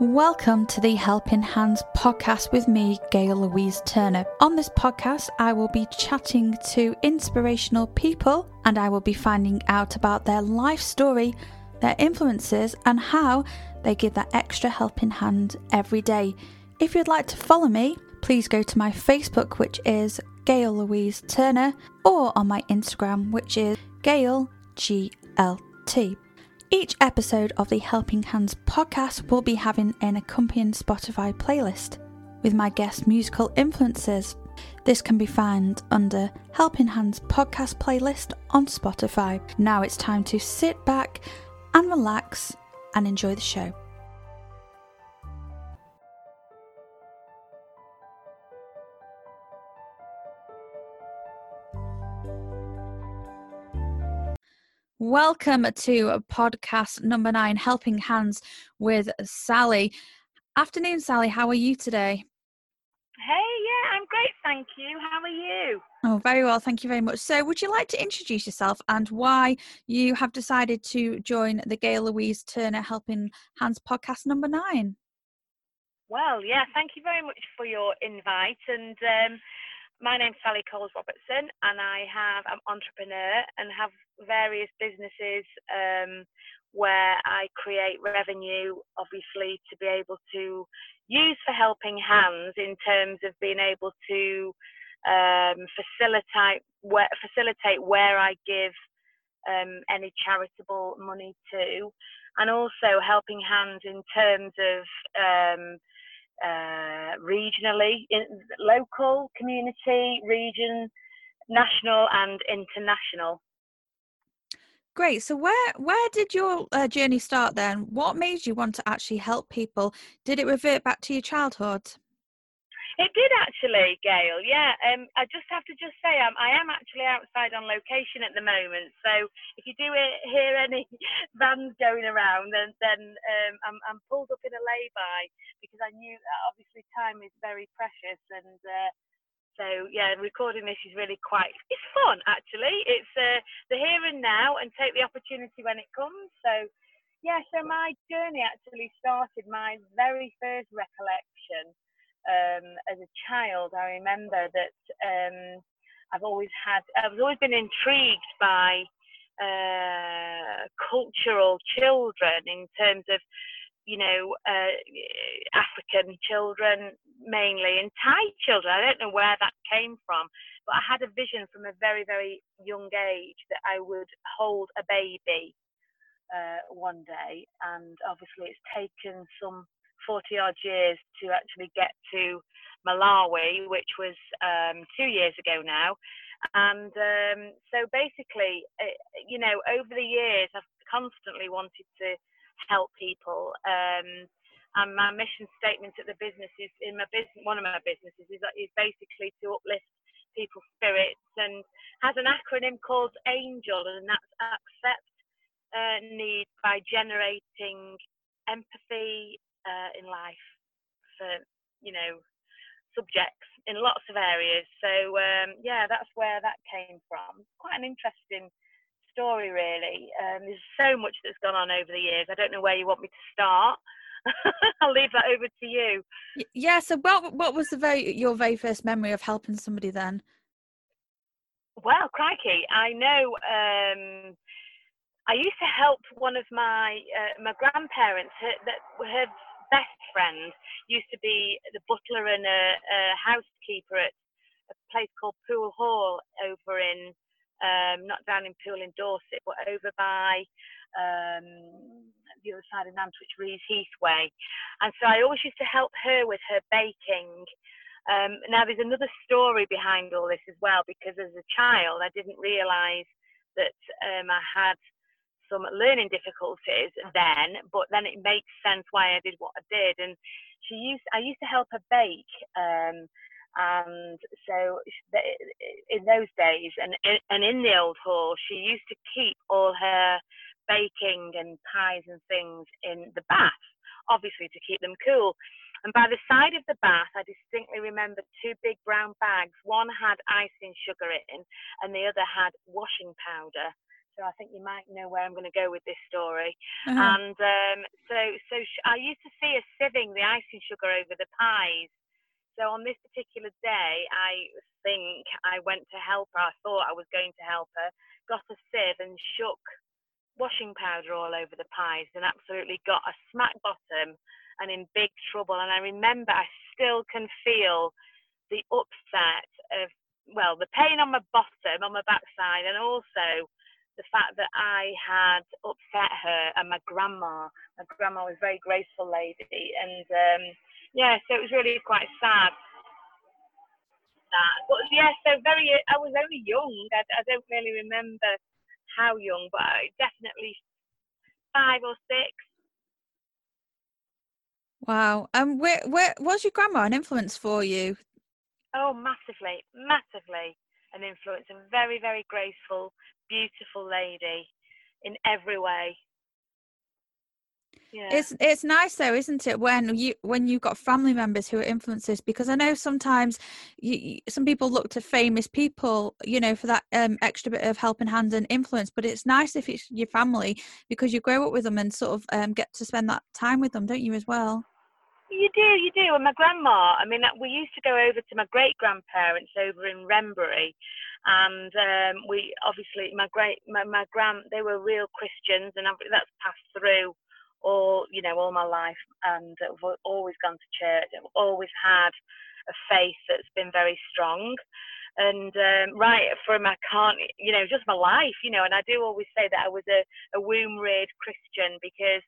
Welcome to the Helping Hands podcast with me, Gail Louise Turner. On this podcast, I will be chatting to inspirational people and I will be finding out about their life story, their influences, and how they give that extra helping hand every day. If you'd like to follow me, please go to my Facebook, which is Gail Louise Turner, or on my Instagram, which is Gail GLT. Each episode of the Helping Hands podcast will be having an accompanying Spotify playlist with my guest musical influences. This can be found under Helping Hands podcast playlist on Spotify. Now it's time to sit back and relax and enjoy the show. Welcome to podcast number nine, Helping Hands with Sally. Afternoon, Sally. How are you today? Hey, yeah, I'm great, thank you. How are you? Oh, very well, thank you very much. So, would you like to introduce yourself and why you have decided to join the Gail Louise Turner Helping Hands podcast number nine? Well, yeah, thank you very much for your invite. And um, my name's Sally Coles Robertson, and I have I'm an entrepreneur and have various businesses um, where I create revenue, obviously, to be able to use for helping hands in terms of being able to um, facilitate where, facilitate where I give um, any charitable money to, and also helping hands in terms of um, uh, regionally, in, local, community, region, national, and international. Great. So where where did your uh, journey start then? What made you want to actually help people? Did it revert back to your childhood? It did actually, Gail. Yeah. Um, I just have to just say um, I am actually outside on location at the moment. So if you do hear any vans going around, then then um, I'm I'm pulled up in a lay-by because I knew obviously time is very precious and. Uh, so yeah, recording this is really quite it's fun actually. It's uh, the here and now and take the opportunity when it comes. So yeah, so my journey actually started my very first recollection um, as a child. I remember that um, I've always had I've always been intrigued by uh, cultural children in terms of you know, uh, African children mainly and Thai children. I don't know where that came from, but I had a vision from a very, very young age that I would hold a baby uh, one day. And obviously, it's taken some 40 odd years to actually get to Malawi, which was um, two years ago now. And um, so basically, uh, you know, over the years, I've constantly wanted to help people. Um, and my mission statement at the business is in my business. One of my businesses is, is basically to uplift people's spirits and has an acronym called ANGEL, and that's accept uh, need by generating empathy uh, in life for you know subjects in lots of areas. So um, yeah, that's where that came from. Quite an interesting story, really. Um, there's so much that's gone on over the years. I don't know where you want me to start. I'll leave that over to you. Yeah. So, what what was the very your very first memory of helping somebody then? Well, crikey, I know. Um, I used to help one of my uh, my grandparents. Her, that her best friend used to be the butler and a, a housekeeper at a place called Poole Hall over in um, not down in Poole in Dorset, but over by um, the other side of Nantwich, Reaseheath way. And so I always used to help her with her baking. Um, now, there's another story behind all this as well, because as a child, I didn't realise that um, I had some learning difficulties then, but then it makes sense why I did what I did. And she used, I used to help her bake. Um, and so in those days and and in the old hall she used to keep all her baking and pies and things in the bath obviously to keep them cool and by the side of the bath i distinctly remember two big brown bags one had icing sugar in and the other had washing powder so I think you might know where I'm going to go with this story. Uh-huh. And um, so, so sh- I used to see her sieving the icing sugar over the pies. So on this particular day, I think I went to help her. I thought I was going to help her. Got a sieve and shook washing powder all over the pies, and absolutely got a smack bottom and in big trouble. And I remember I still can feel the upset of well, the pain on my bottom, on my backside, and also the fact that I had upset her and my grandma. My grandma was a very graceful lady, and um, yeah, so it was really quite sad. That, but yeah, so very. I was only young. I, I don't really remember how young, but I definitely five or six. Wow. And um, where where was your grandma an influence for you? Oh, massively, massively an influence. A very, very graceful, beautiful lady in every way. Yeah. It's it's nice though, isn't it, when you when you've got family members who are influences? Because I know sometimes you, some people look to famous people, you know, for that um, extra bit of helping hand and influence. But it's nice if it's your family because you grow up with them and sort of um, get to spend that time with them, don't you, as well? You do, you do. And my grandma, I mean, we used to go over to my great grandparents over in Wrenbury, and um, we obviously my great my, my grand they were real Christians, and that's passed through all you know all my life, and I've always gone to church. I've always had a faith that's been very strong. And um, right from I can't, you know, just my life, you know, and I do always say that I was a, a womb reared Christian because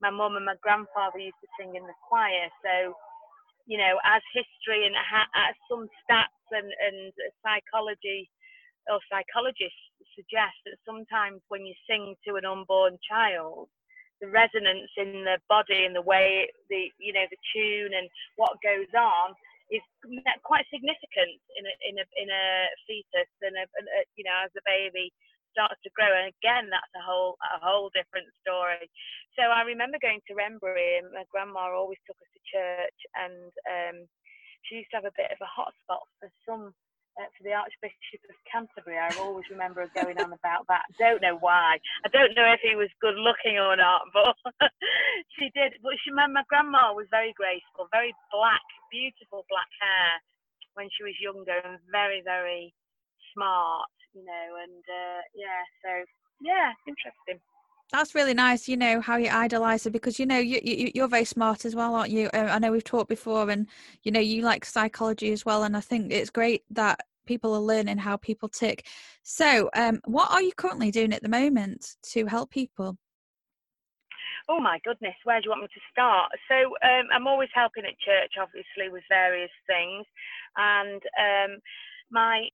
my mum and my grandfather used to sing in the choir. So, you know, as history and as some stats and, and psychology or psychologists suggest that sometimes when you sing to an unborn child, the resonance in the body and the way the you know the tune and what goes on is quite significant in a in a in a fetus and a, a you know as a baby starts to grow. And again, that's a whole a whole different story. So I remember going to Wrenbury, and my grandma always took us to church, and um, she used to have a bit of a hot spot for some. Uh, for the Archbishop of Canterbury, I always remember going on about that. Don't know why. I don't know if he was good looking or not, but she did. But she, my, my grandma was very graceful, very black, beautiful black hair when she was younger, and very, very smart you know, and uh, yeah, so yeah, interesting. That's really nice, you know, how you idolize her because you know you, you you're very smart as well, aren't you? Uh, I know we've talked before, and you know you like psychology as well, and I think it's great that people are learning how people tick. So, um, what are you currently doing at the moment to help people? Oh my goodness, where do you want me to start? So um, I'm always helping at church, obviously, with various things, and um, my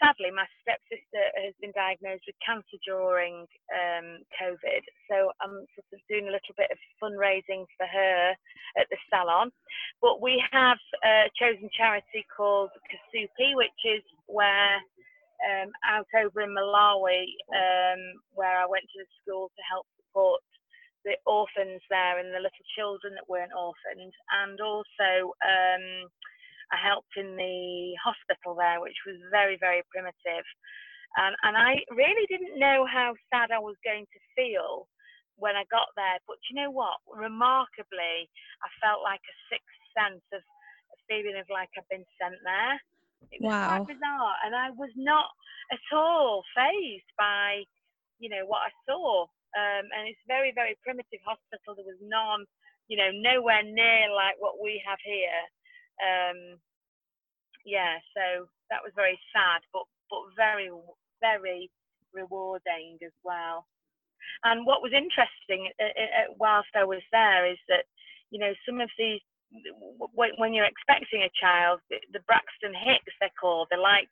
sadly, my stepsister has been diagnosed with cancer during um, COVID. So I'm sort of doing a little bit of fundraising for her at the salon. But we have a chosen charity called Kasupi, which is where um, out over in Malawi, um, where I went to the school to help support the orphans there and the little children that weren't orphaned, and also um, I helped in the hospital there, which was very, very primitive. Um, and I really didn't know how sad I was going to feel when I got there. But you know what? Remarkably, I felt like a sixth sense of a feeling of like I've been sent there. It was wow. quite bizarre. And I was not at all phased by, you know, what I saw. Um, and it's very, very primitive hospital. There was none, you know, nowhere near like what we have here. Um, yeah, so that was very sad, but but very very rewarding as well. And what was interesting uh, uh, uh, whilst I was there is that you know some of these when you're expecting a child, the Braxton Hicks they're called, they're like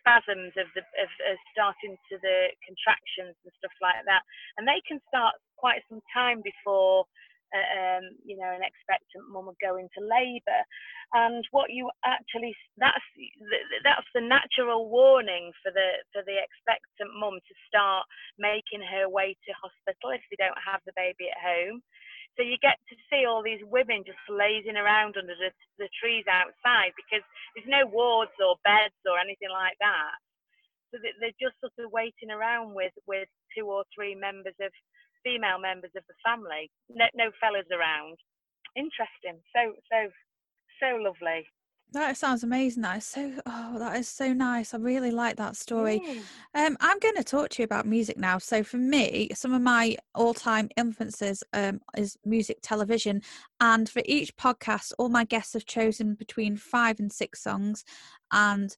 spasms of the of, of starting to the contractions and stuff like that, and they can start quite some time before um, you know, an expectant mum would go into labour. And what you actually that's that's the natural warning for the for the expectant mum to start making her way to hospital if they don't have the baby at home. So you get to see all these women just lazing around under the, the trees outside because there's no wards or beds or anything like that. so they're just sort of waiting around with with two or three members of female members of the family. No, no fellas around. Interesting. So so so lovely. That sounds amazing. That is so. Oh, that is so nice. I really like that story. Mm. Um, I'm going to talk to you about music now. So for me, some of my all-time influences um, is music, television, and for each podcast, all my guests have chosen between five and six songs, and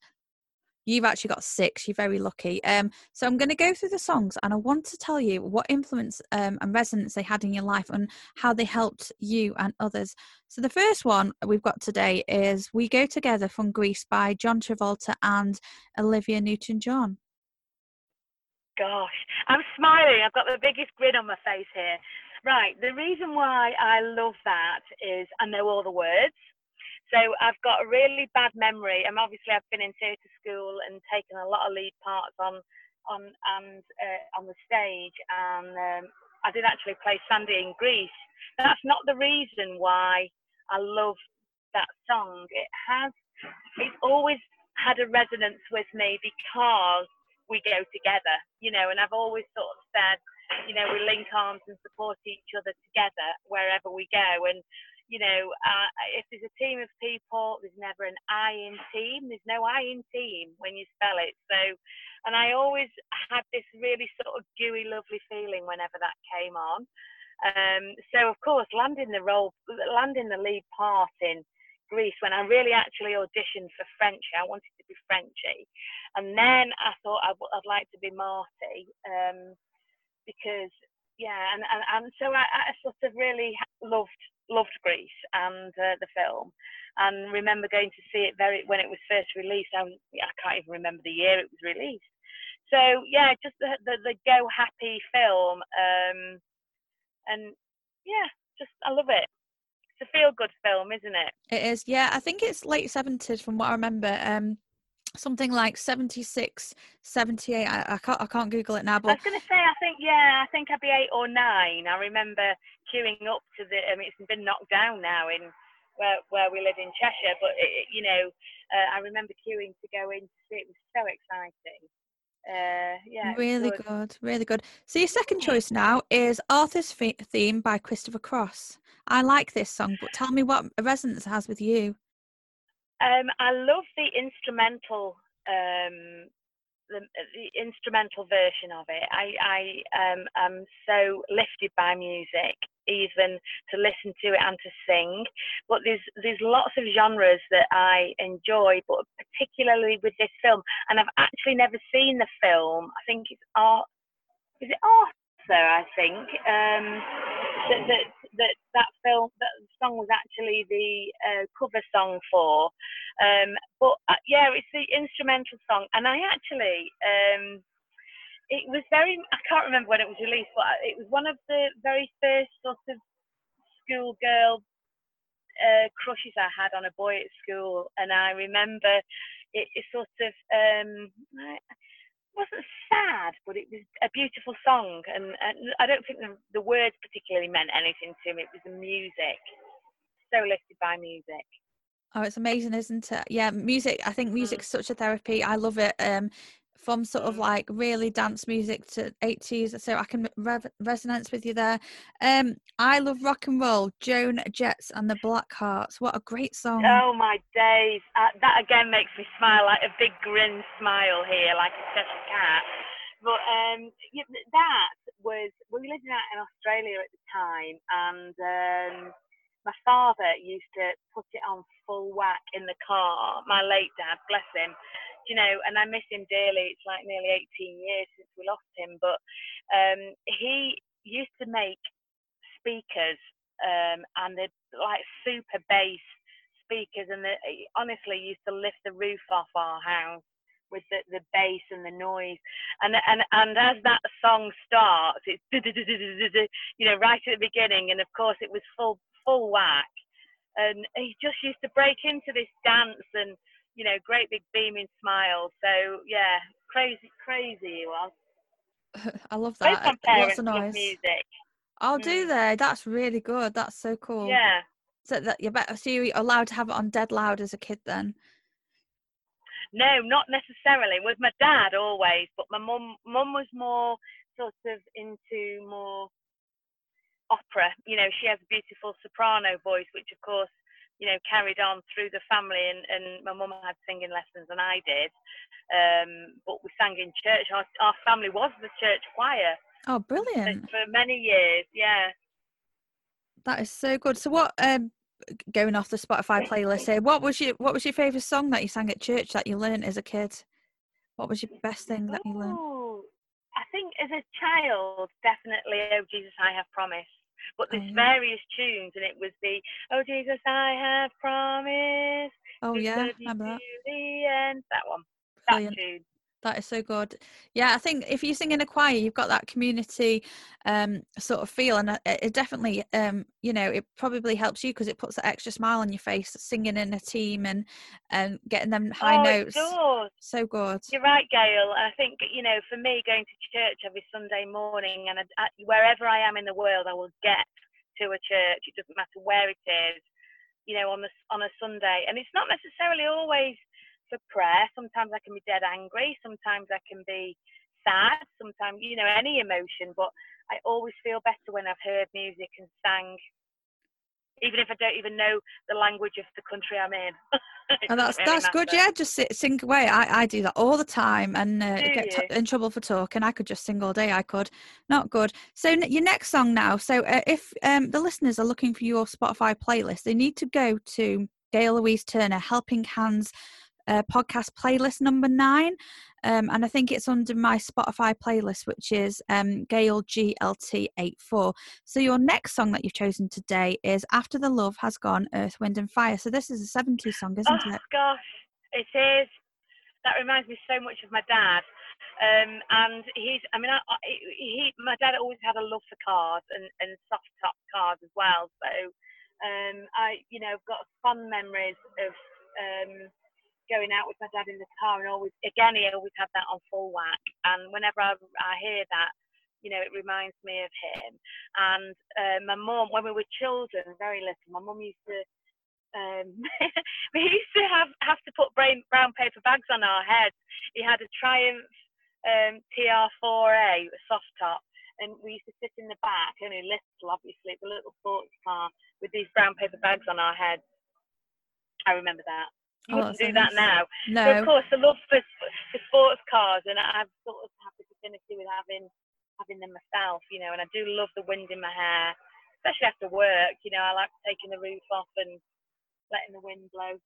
You've actually got six. You're very lucky. Um, so I'm going to go through the songs, and I want to tell you what influence um, and resonance they had in your life, and how they helped you and others. So the first one we've got today is "We Go Together" from Grease by John Travolta and Olivia Newton-John. Gosh, I'm smiling. I've got the biggest grin on my face here. Right, the reason why I love that is I know all the words. So I've got a really bad memory. And obviously I've been in theatre school and taken a lot of lead parts on on and uh, on the stage. And um, I did actually play Sandy in Grease. That's not the reason why I love that song. It has. It's always had a resonance with me because we go together, you know. And I've always sort of said, you know, we link arms and support each other together wherever we go. And you know, uh, if there's a team of people, there's never an I in team. There's no I in team when you spell it. So, and I always had this really sort of gooey, lovely feeling whenever that came on. Um, so, of course, landing the role, landing the lead part in Grease, when I really actually auditioned for Frenchy, I wanted to be Frenchy. And then I thought I'd, I'd like to be Marty um, because, yeah, and, and, and so I, I sort of really loved loved Grease and uh, the film, and remember going to see it very when it was first released. I, was, I can't even remember the year it was released. So yeah, just the the, the go happy film, um, and yeah, just I love it. It's a feel good film, isn't it? It is. Yeah, I think it's late seventies from what I remember. Um, something like 76 78 I, I, can't i can't google it now but i was going to say i think yeah i think i'd be eight or nine i remember queuing up to the i mean it's been knocked down now in where where we live in cheshire but it, you know uh, i remember queuing to go in to see it, it was so exciting uh, yeah, really good. good. really good. So your second choice now is Arthur's theme by Christopher Cross. I like this song, but tell me what resonance it has with you. Um, I love the instrumental, um, the, the, instrumental version of it. I, I um, am so lifted by music, even to listen to it and to sing. But there's there's lots of genres that I enjoy, but particularly with this film. And I've actually never seen the film. I think it's art. Is it Arthur? I think um, that, that that that film that song was actually the uh, cover song for. Um, but uh, yeah, it's the instrumental song, and I actually um, it was very I can't remember when it was released, but it was one of the very first sort of schoolgirl uh, crushes I had on a boy at school, and I remember it, it sort of um, wasn't sad, but it was a beautiful song, and, and I don't think the, the, words particularly meant anything to me. It was the music, so lifted by music. Oh, it's amazing, isn't it? Yeah, music. I think music's mm. such a therapy. I love it. Um, from sort of mm. like really dance music to 80s so i can re- resonance with you there. Um i love rock and roll Joan Jett's and the Blackhearts. What a great song. Oh my days. Uh, that again makes me smile like a big grin smile here like a cheshire cat. But um that was we lived out in australia at the time and um my father used to put it on full whack in the car. My late dad bless him you know, and I miss him dearly. It's like nearly 18 years since we lost him, but um, he used to make speakers um, and the like super bass speakers, and the, honestly used to lift the roof off our house with the, the bass and the noise. And and and as that song starts, it's you know right at the beginning, and of course it was full full whack. And he just used to break into this dance and you know, great big beaming smile. So yeah, crazy, crazy he was. I love that. Both Lots of noise. Music. I'll mm. do that. That's really good. That's so cool. Yeah. So that you're better so you're allowed to have it on dead loud as a kid then. No, not necessarily. With my dad always, but my mum mum was more sort of into more opera. You know, she has a beautiful soprano voice, which of course, you know, carried on through the family. And, and my mum had singing lessons, and I did. Um, but we sang in church. Our, our family was the church choir. Oh, brilliant! For, many years, yeah. That is so good. So, what um, going off the Spotify playlist here. What was your What was your favorite song that you sang at church that you learned as a kid? What was your best thing that you learned? Ooh, I think as a child, definitely "Oh Jesus, I Have Promised." But there's oh, various tunes, and it was the "Oh Jesus, I Have Promised." Oh yeah, remember that. The end. That one. Brilliant. That tune. That is so good. Yeah, I think if you sing in a choir, you've got that community um, sort of feel, and uh, it, definitely, um, you know, it probably helps you because it puts that extra smile on your face, singing in a team and and getting them high oh, notes. So good. You're right, Gail. I think you know, for me, going to church every Sunday morning, and I, wherever I am in the world, I will get to a church. It doesn't matter where it is. You know, on the on a Sunday, and it's not necessarily always for prayer. Sometimes I can be dead angry. Sometimes I can be sad. Sometimes, you know, any emotion. But I always feel better when I've heard music and sang, even if I don't even know the language of the country I'm in. and that's really that's matter. good. Yeah, just sit, sing away. I, I do that all the time and uh, get t- in trouble for talking. I could just sing all day. I could. Not good. So n- your next song now. So uh, if um, the listeners are looking for your Spotify playlist, they need to go to Gail Louise Turner, Helping Hands uh, podcast playlist number nine. Um, and I think it's under my Spotify playlist, which is um, Gail GLT84. So your next song that you've chosen today is After the Love Has Gone, Earth, Wind and Fire. So this is a 70s song, isn't oh, it? gosh, it is. That reminds me so much of my dad. Um, and he's, I mean, I, he, my dad always had a love for cars and, and soft top cars as well. So um, I, you know, I've got fond memories of um, going out with my dad in the car, and always, again, he always had that on full whack. And whenever I, I hear that, you know, it reminds me of him. And uh, my mum, when we were children, very little, my mum used to. Um, we used to have have to put brown, brown paper bags on our heads. He had a Triumph um, TR4A, a soft top, and we used to sit in the back, only little, obviously, the little sports car with these brown paper bags on our heads. I remember that. You oh, wouldn't do that now. No. So of course, the love for, for sports cars, and I've sort of had this affinity with having having them myself, you know. And I do love the wind in my hair, especially after work. You know, I like taking the roof off and letting the wind blow.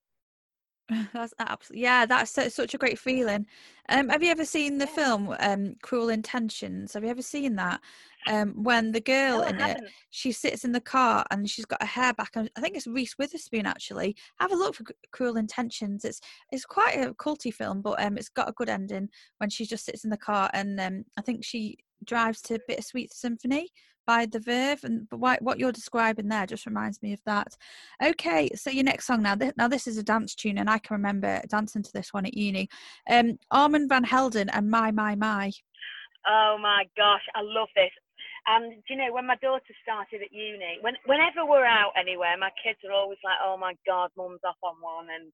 That's absolutely yeah. That's such a great feeling. Um, have you ever seen the film um, "Cruel Intentions"? Have you ever seen that? Um, when the girl no, in it, she sits in the car and she's got her hair back. I think it's Reese Witherspoon actually. Have a look for "Cruel Intentions." It's it's quite a culty film, but um, it's got a good ending when she just sits in the car and um, I think she drives to Bittersweet Symphony by the Verve, and what you're describing there just reminds me of that. Okay, so your next song now. This, now this is a dance tune, and I can remember dancing to this one at uni. Um, Armand Van Helden and My My My. Oh my gosh, I love this. And do you know, when my daughter started at uni, when whenever we're out anywhere, my kids are always like, "Oh my God, mum's off on one," and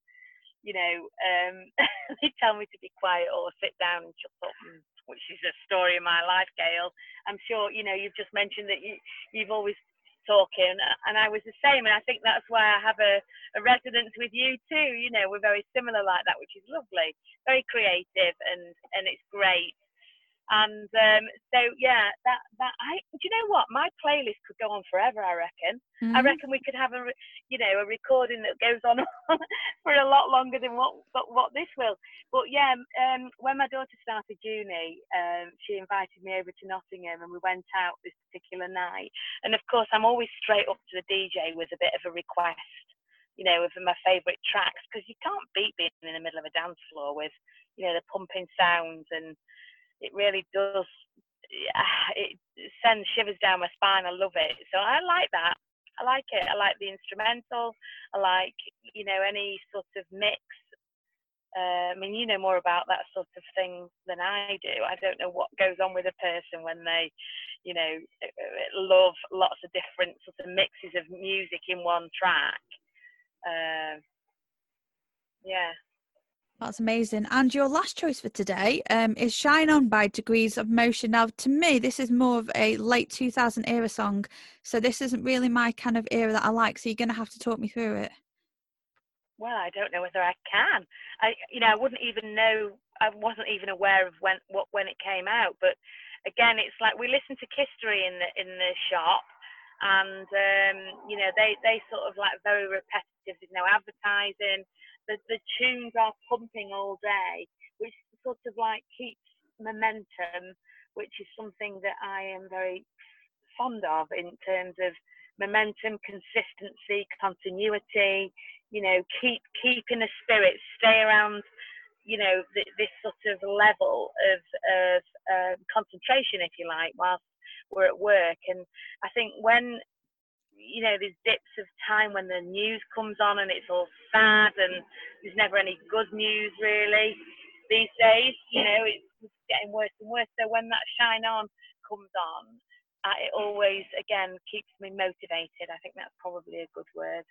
you know, um, they tell me to be quiet or sit down and shut up which is a story of my life, Gail. I'm sure you know you've just mentioned that you you've always talking and I was the same and I think that's why I have a, a resonance with you too you know we're very similar like that which is lovely very creative and and it's great and um, so yeah, that that I do you know what my playlist could go on forever. I reckon. Mm-hmm. I reckon we could have a you know a recording that goes on for a lot longer than what but what this will. But yeah, um, when my daughter started uni, um, she invited me over to Nottingham and we went out this particular night. And of course, I'm always straight up to the DJ with a bit of a request you know, of my favourite tracks because you can't beat being in the middle of a dance floor with, you know, the pumping sounds and it really does. It sends shivers down my spine. I love it. So I like that. I like it. I like the instrumental. I like, you know, any sort of mix. Uh, I mean, you know more about that sort of thing than I do. I don't know what goes on with a person when they, you know, love lots of different sort of mixes of music in one track. Uh, yeah, That's amazing. And your last choice for today um, is Shine On by Degrees of Motion. Now, to me, this is more of a late 2000 era song. So, this isn't really my kind of era that I like. So, you're going to have to talk me through it. Well, I don't know whether I can. I, you know, I wouldn't even know. I wasn't even aware of when what when it came out. But again, it's like we listen to History in the in the shop, and um, you know they they sort of like very repetitive. There's no advertising the, the tunes are pumping all day, which sort of like keeps momentum, which is something that I am very fond of in terms of momentum, consistency, continuity. You know, keep keeping the spirit, stay around. You know, th- this sort of level of of uh, concentration, if you like, whilst we're at work. And I think when you know, there's dips of time when the news comes on and it's all sad and there's never any good news really these days. You know, it's getting worse and worse. So when that shine on comes on, it always again keeps me motivated. I think that's probably a good word.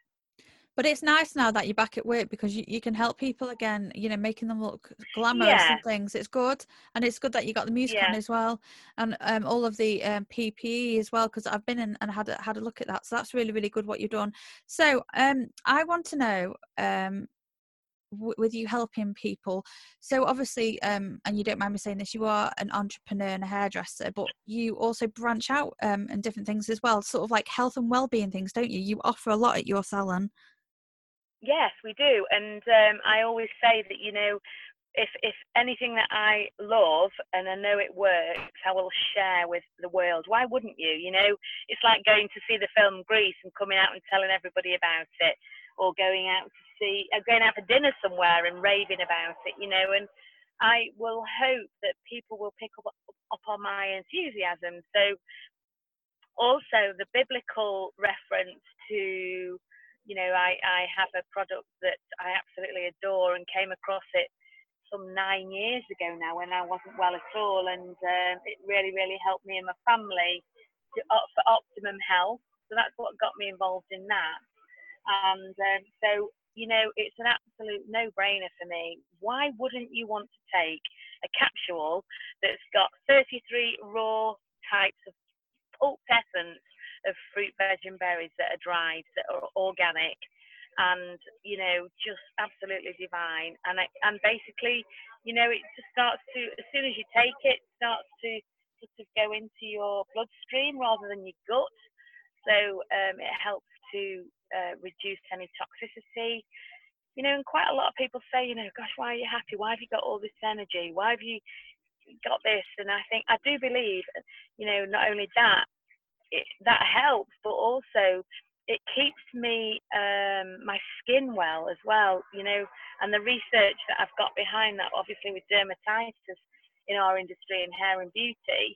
But it's nice now that you're back at work because you, you can help people again, you know, making them look glamorous yeah. and things. It's good. And it's good that you got the music yeah. on as well. And um, all of the um, PPE as well, because I've been in and had a, had a look at that. So that's really, really good what you've done. So um, I want to know um, w- with you helping people. So obviously, um, and you don't mind me saying this, you are an entrepreneur and a hairdresser, but you also branch out um, and different things as well, sort of like health and well-being things, don't you? You offer a lot at your salon. Yes, we do, and um, I always say that you know, if if anything that I love and I know it works, I will share with the world. Why wouldn't you? You know, it's like going to see the film Grease and coming out and telling everybody about it, or going out to see, uh, going out for dinner somewhere and raving about it. You know, and I will hope that people will pick up up on my enthusiasm. So, also the biblical reference to you know, I, I have a product that I absolutely adore and came across it some nine years ago now when I wasn't well at all, and um, it really, really helped me and my family to, uh, for optimum health. So that's what got me involved in that. And um, so, you know, it's an absolute no-brainer for me. Why wouldn't you want to take a capsule that's got 33 raw types of pulp essence of fruit, veg, and berries that are dried, that are organic, and you know, just absolutely divine. And I, and basically, you know, it just starts to as soon as you take it, starts to sort of go into your bloodstream rather than your gut. So um, it helps to uh, reduce any toxicity. You know, and quite a lot of people say, you know, gosh, why are you happy? Why have you got all this energy? Why have you got this? And I think I do believe, you know, not only that, it, that helps, but also it keeps me um, my skin well as well, you know. And the research that I've got behind that, obviously with dermatitis in our industry in hair and beauty,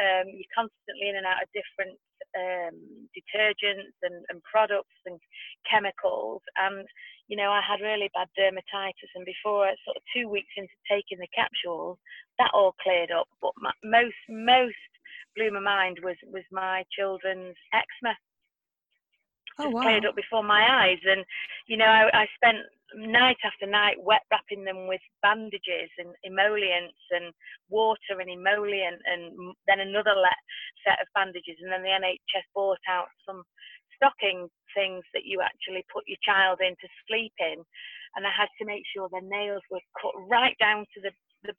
um, you're constantly in and out of different um, detergents and, and, products and chemicals. And you know, I had really bad dermatitis, and before sort of two weeks into taking the capsules, that all cleared up. But my, most most blew my mind was was my children's eczema. Oh, wow. cleared up before my eyes, and you know I, I spent night after night wet wrapping them with bandages and emollients and water and emollient and then another set of bandages and then the NHS bought out some stocking things that you actually put your child in to sleep in and I had to make sure their nails were cut right down to the, the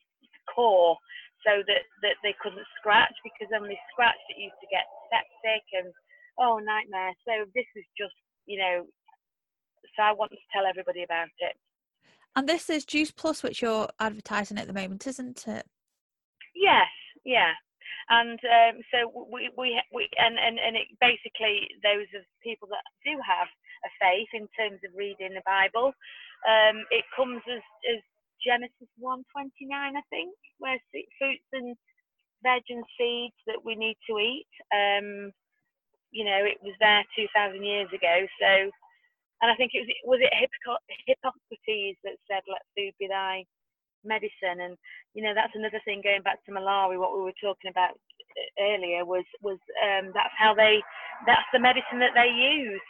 core so that, that they couldn't scratch because when they scratched it used to get septic and oh nightmare. So this is just you know so I want to tell everybody about it. And this is Juice Plus, which you're advertising at the moment, isn't it? Yes, yeah. And um, so we, we, we and, and, and it basically those of people that do have a faith in terms of reading the Bible, um, it comes as, as Genesis 129, I think, where fruits and veg and seeds that we need to eat. Um, you know, it was there 2,000 years ago. So, and I think it was was it Hippocrates that said, "Let food be thy medicine." And you know, that's another thing going back to Malawi. What we were talking about earlier was was um, that's how they that's the medicine that they use.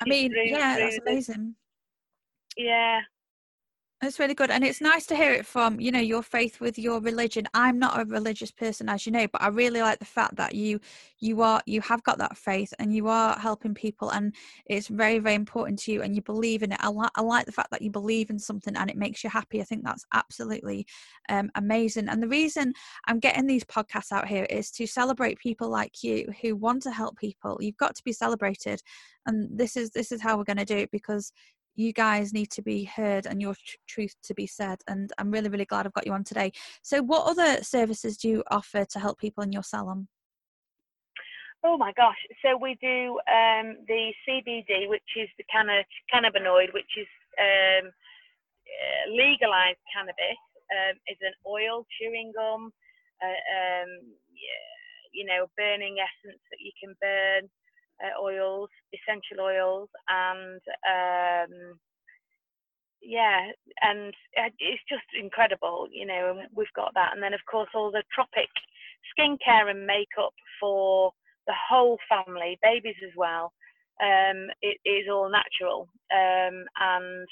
I mean, through, yeah, through that's the, amazing. Yeah, That's really good. And it's nice to hear it from, you know, your faith with your religion. I'm not a religious person, as you know, but I really like the fact that you you are you have got that faith and you are helping people and it's very, very important to you and you believe in it. I, li- I like the fact that you believe in something and it makes you happy. I think that's absolutely um, amazing. And the reason I'm getting these podcasts out here is to celebrate people like you who want to help people. You've got to be celebrated. And this is this is how we're going to do it because you guys need to be heard and your tr- truth to be said. And I'm really, really glad I've got you on today. So, what other services do you offer to help people in your salon? Oh my gosh! So we do um, the CBD, which is the canna- cannabinoid, which is um, uh, legalized cannabis. Um, is an oil, chewing gum, uh, um, you know, burning essence that you can burn uh, oils, essential oils, and um, yeah, and it's just incredible, you know. And we've got that, and then of course all the tropic skincare and makeup for the whole family, babies as well. Um, it is all natural, um, and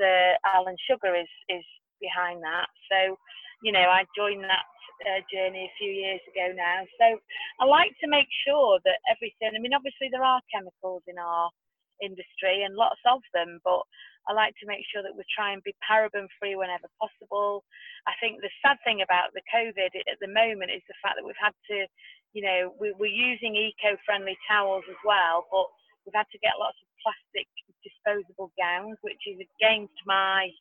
uh, Alan Sugar is is behind that. So, you know, I joined that uh, journey a few years ago now. So I like to make sure that everything, I mean, obviously there are chemicals in our industry and lots of them, but I like to make sure that we try and be paraben free whenever possible. I think the sad thing about the COVID at the moment is the fact that we've had to, you know, we, we're using eco friendly towels as well, but we've had to get lots of plastic disposable gowns, which is against my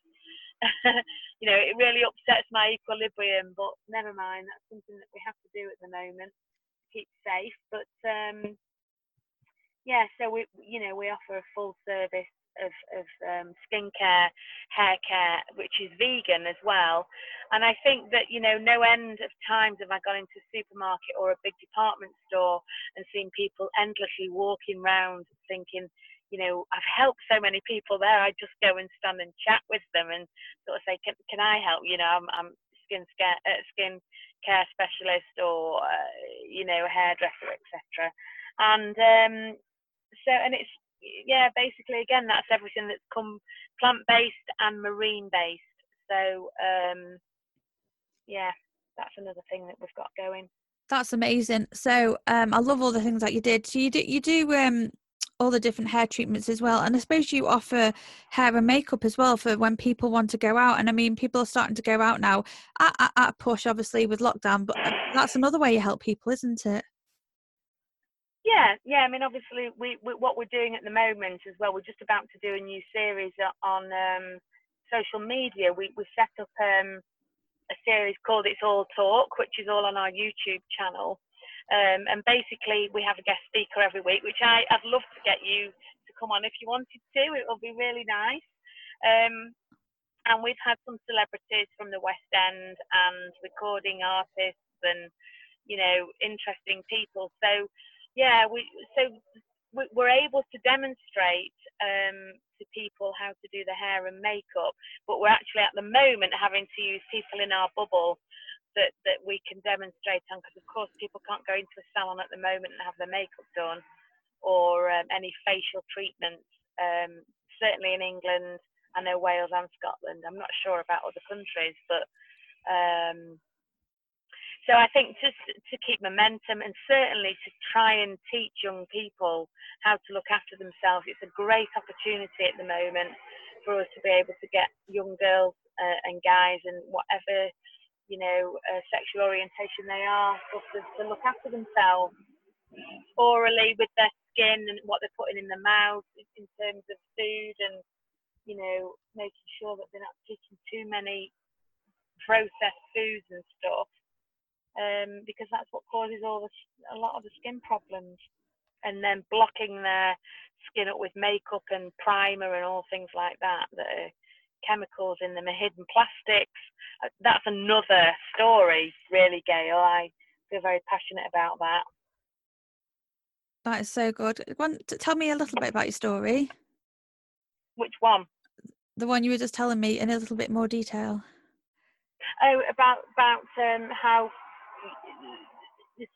you know, it really upsets my equilibrium, but never mind. That's something that we have to do at the moment to keep safe. But um, yeah, so we, you know, we offer a full service of, of um, skincare, hair care, which is vegan as well. And I think that, you know, no end of times have I gone into a supermarket or a big department store and seen people endlessly walking around thinking, you know, I've helped so many people there. I just go and stand and chat with them and sort of say, can, can I help? You know, I'm, I'm skin scare, uh, skin care specialist or, uh, you know, a hairdresser, etc. And um, so, and it's, yeah, basically, again, that's everything that's come plant based and marine based. So, um, yeah, that's another thing that we've got going. That's amazing. So um, I love all the things that you did. So you do you do um, all the different hair treatments as well. And I suppose you offer hair and makeup as well for when people want to go out. And I mean, people are starting to go out now at, at, at push, obviously, with lockdown, but uh, that's another way you help people, isn't it? Yeah, yeah. I mean, obviously, we, we, what we're doing at the moment as well. We're just about to do a new series on um, social media. We we set up um, a series called "It's All Talk," which is all on our YouTube channel, um, and basically, we have a guest speaker every week, which I, I'd love to get you to come on if you wanted to. It would be really nice. Um, and we've had some celebrities from the West End and recording artists and, you know, interesting people. So, yeah, we so we're able to demonstrate um, to people how to do the hair and makeup, but we're actually at the moment having to use people in our bubble that, that we can demonstrate on because of course people can't go into a salon at the moment and have their makeup done or um, any facial treatments um, certainly in England I know Wales and Scotland I'm not sure about other countries but um, so I think just to keep momentum and certainly to try and teach young people how to look after themselves it's a great opportunity at the moment for us to be able to get young girls uh, and guys and whatever you know, uh, sexual orientation they are, sort to look after themselves orally with their skin and what they're putting in their mouth in terms of food and, you know, making sure that they're not taking too many processed foods and stuff. Um, because that's what causes all the, a lot of the skin problems. And then blocking their skin up with makeup and primer and all things like that that are chemicals in them, are hidden plastics. Uh, that's another story, really, Gail. I feel very passionate about that. That is so good. One, tell me a little bit about your story. Which one? The one you were just telling me in a little bit more detail. Oh, about about um, how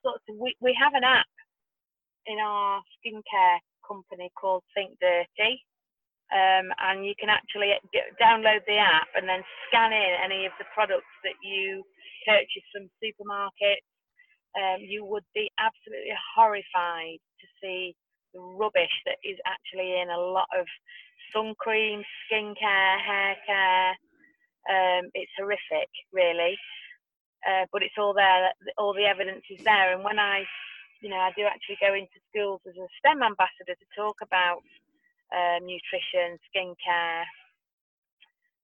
sort of, we we have an app in our skincare company called Think Dirty, um, and you can actually get, download the app and then scan in any of the products that you purchase from supermarkets. Um, you would be absolutely horrified to see the rubbish that is actually in a lot of sun cream, skincare, hair care. Um, it's horrific, really. Uh, but it's all there. All the evidence is there. And when I, you know, I do actually go into schools as a STEM ambassador to talk about um, nutrition, skincare,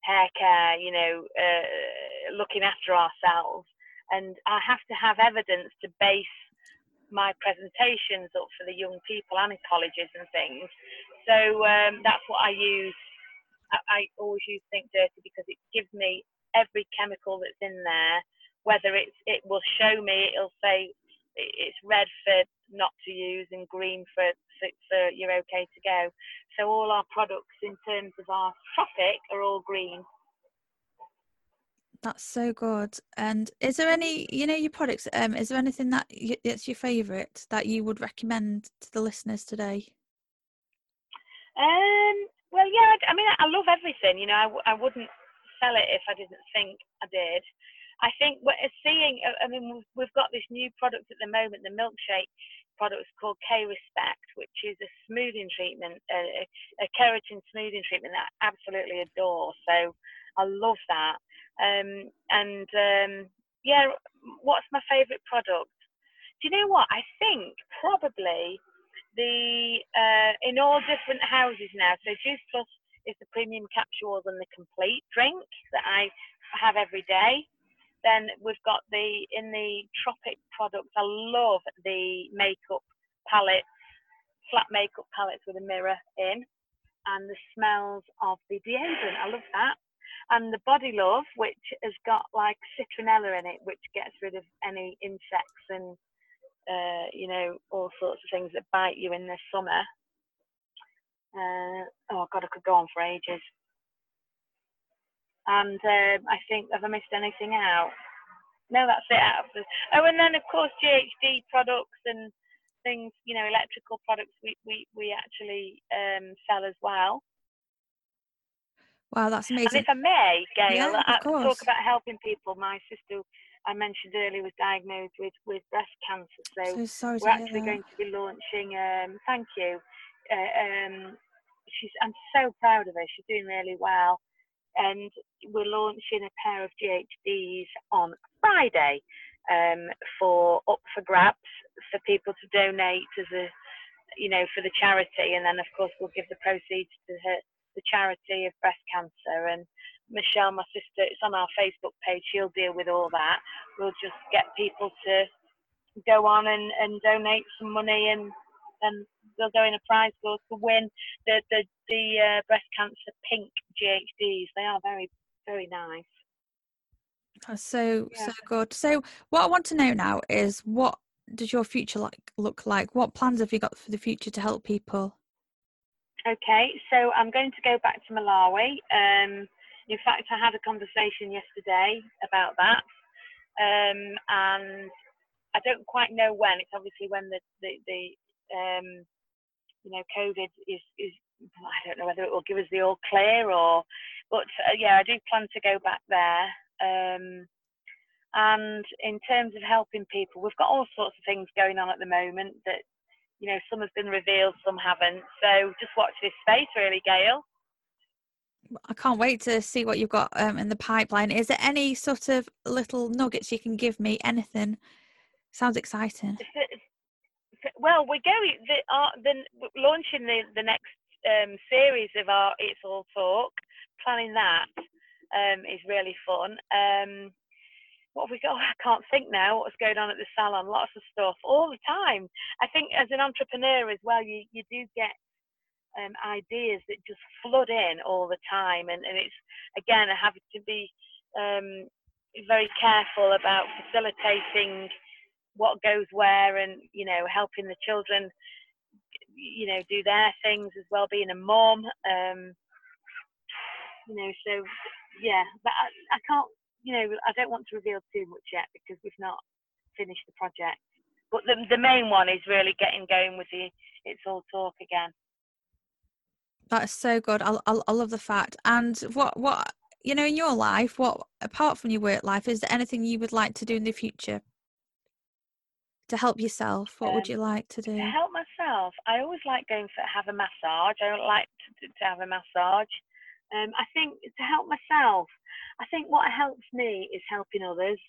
hair care, you know, uh, looking after ourselves. And I have to have evidence to base my presentations up for the young people and in colleges and things. So um, that's what I use. I, I always use Think Dirty because it gives me every chemical that's in there. Whether it's it will show me, it'll say it's red for not to use and green for, for, for you're okay to go. So all our products in terms of our traffic are all green. That's so good. And is there any, you know, your products? Um, is there anything that you, that's your favourite that you would recommend to the listeners today? Um. Well, yeah. I, I mean, I love everything. You know, I, I wouldn't sell it if I didn't think I did. I think we're seeing. I mean, we've got this new product at the moment, the milkshake product is called K Respect, which is a smoothing treatment, a, a keratin smoothing treatment that I absolutely adore. So I love that. Um, and um, yeah, what's my favourite product? Do you know what? I think probably the uh, in all different houses now. So Juice Plus is the premium capsules and the complete drink that I have every day. Then we've got the in the Tropic products. I love the makeup palettes, flat makeup palettes with a mirror in, and the smells of the deodorant. I love that. And the Body Love, which has got like citronella in it, which gets rid of any insects and uh, you know all sorts of things that bite you in the summer. Uh, oh God, I could go on for ages. And um, I think, have I missed anything out? No, that's it. Out oh, and then of course GHD products and things, you know, electrical products we we we actually um, sell as well. Wow, that's amazing. And if I may, Gail, yeah, I, talk about helping people. My sister, I mentioned earlier, was diagnosed with, with breast cancer. So, so we're actually going to be launching. Um, thank you. Uh, um, she's. I'm so proud of her. She's doing really well and we're launching a pair of GHDs on Friday um, for up for grabs for people to donate as a you know for the charity. And then of course we'll give the proceeds to the charity of breast cancer. And Michelle my sister it's on our Facebook page. She'll deal with all that. We'll just get people to go on and, and donate some money and and they'll go in a prize draw to win the the the uh, breast cancer pink GHDs. They are very very nice. That's so yeah. so good. So what I want to know now is what does your future like look like? What plans have you got for the future to help people? Okay, so I'm going to go back to Malawi. Um, in fact, I had a conversation yesterday about that, um, and I don't quite know when. It's obviously when the the, the um, you know, COVID is, is I don't know whether it will give us the all clear or, but uh, yeah, I do plan to go back there. Um, and in terms of helping people, we've got all sorts of things going on at the moment that, you know, some have been revealed, some haven't. So just watch this space, really, Gail. I can't wait to see what you've got um, in the pipeline. Is there any sort of little nuggets you can give me? Anything? Sounds exciting well, we're going the, uh, the launching the the next um, series of our It's All Talk. Planning that um, is really fun. Um, what have we got? I can't think now. What's going on at the salon? Lots of stuff all the time. I think as an entrepreneur as well, you you do get um, ideas that just flood in all the time, and, and it's again I have to be um, very careful about facilitating what goes where and you know helping the children you know do their things as well being a mom um you know so yeah but I, I can't you know i don't want to reveal too much yet because we've not finished the project but the, the main one is really getting going with the it's all talk again That's so good. I, I, love the fact. And what what you know in your life, what apart from your work life, is there anything you would like to do in the future to help yourself? What um, would you like to do? To help myself, I always like going for have a massage. I don't like to, to have a massage. Um, I think to help myself, I think what helps me is helping others.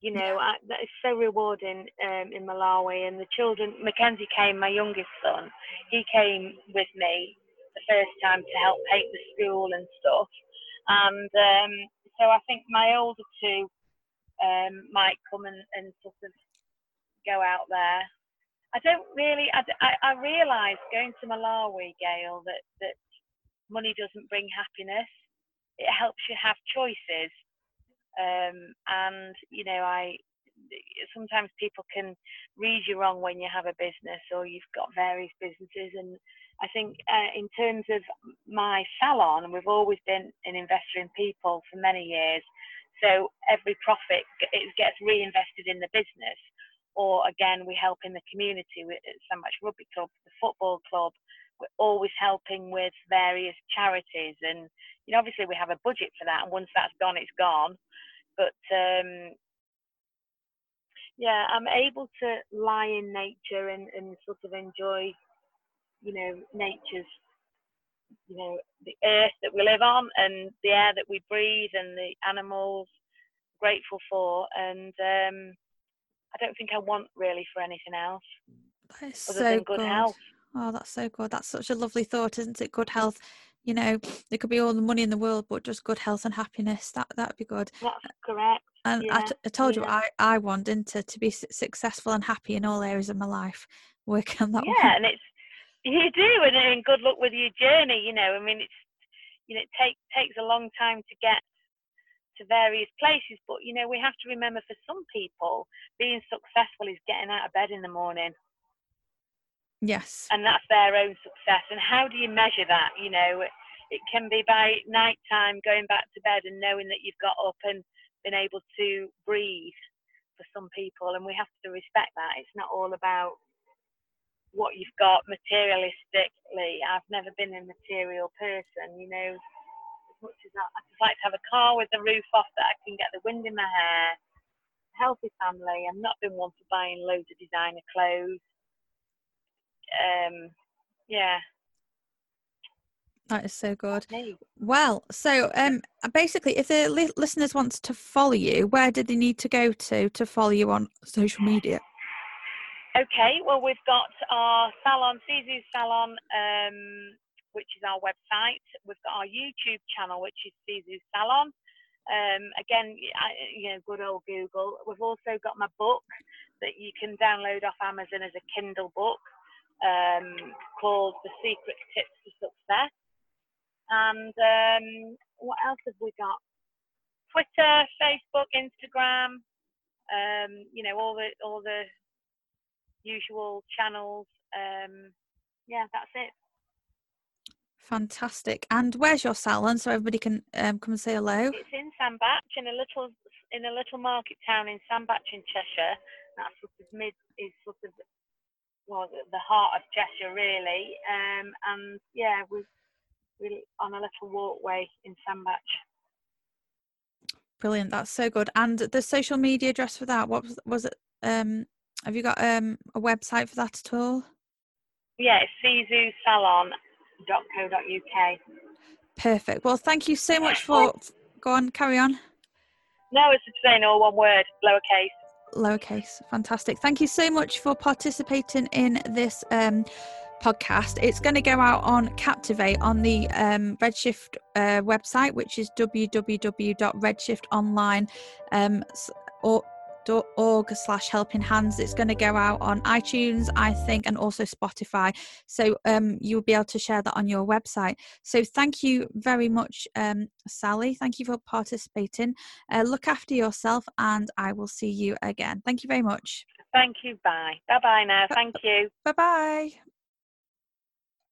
You know, I, that is so rewarding um, in Malawi. And the children, Mackenzie came, my youngest son, he came with me the first time to help paint the school and stuff. And um, so I think my older two um, might come and, and sort of go out there. I don't really, I, I, I realise going to Malawi, Gail, that, that money doesn't bring happiness. It helps you have choices. Um, and, you know, I, sometimes people can read you wrong when you have a business or you've got various businesses. And I think uh, in terms of my salon, and we've always been an investor in people for many years. So every profit it gets reinvested in the business. Or again, we help in the community with much Rugby Club, the football club. We're always helping with various charities, and you know, obviously we have a budget for that. And once that's gone, it's gone. But um, yeah, I'm able to lie in nature and, and sort of enjoy, you know, nature's you know the earth that we live on and the air that we breathe and the animals grateful for and um, I don't think I want really for anything else that is other so than good, good health. Oh, that's so good. That's such a lovely thought, isn't it? Good health. You know, there could be all the money in the world, but just good health and happiness. That that'd be good. That's correct. And yeah. I, t- I told yeah. you, I I want into to be successful and happy in all areas of my life. Working on that. Yeah, one. and it's you do, and, and good luck with your journey. You know, I mean, it's you know, it take, takes a long time to get to various places, but you know, we have to remember for some people, being successful is getting out of bed in the morning. Yes. And that's their own success. And how do you measure that? You know, it can be by night time going back to bed and knowing that you've got up and been able to breathe for some people. And we have to respect that. It's not all about what you've got materialistically. I've never been a material person, you know. As much as that, I just like to have a car with the roof off that I can get the wind in my hair. a Healthy family. I've not been one for buying loads of designer clothes. Um, yeah. That is so good. Well, so um, basically, if the li- listeners want to follow you, where do they need to go to to follow you on social media? Okay, well, we've got our salon, Sisu Salon, um, which is our website. We've got our YouTube channel, which is Sisu Salon. Um, again, you know, good old Google. We've also got my book that you can download off Amazon as a Kindle book um, called The Secret Tips to Success. And um, what else have we got? Twitter, Facebook, Instagram. Um, you know, all the all the usual channels. Um, yeah, that's it. Fantastic. And where's your salon so everybody can um, come and say hello? It's in Sandbach in a little in a little market town in Sandbach in Cheshire. That's sort of mid is sort of well the heart of Cheshire really. Um, and yeah, we're, we're on a little walkway in Sandbach. Brilliant. That's so good. And the social media address for that, what was, was it? Um, have you got um, a website for that at all? Yeah, it's sisusalon.co.uk. Perfect. Well, thank you so much for. Go on, carry on. No, it's just saying all one word, lowercase. Lowercase. Fantastic. Thank you so much for participating in this um, podcast. It's going to go out on Captivate on the um, Redshift uh, website, which is www.redshiftonline. Um, or org slash helping hands. It's going to go out on itunes i think and also spotify. So um, you'll be able to share that on your website. So thank you very much um, sally. Thank you for participating. Uh, look after yourself and i will see you again. Thank you very much. Thank you. Bye. Bye bye now thank you. Bye bye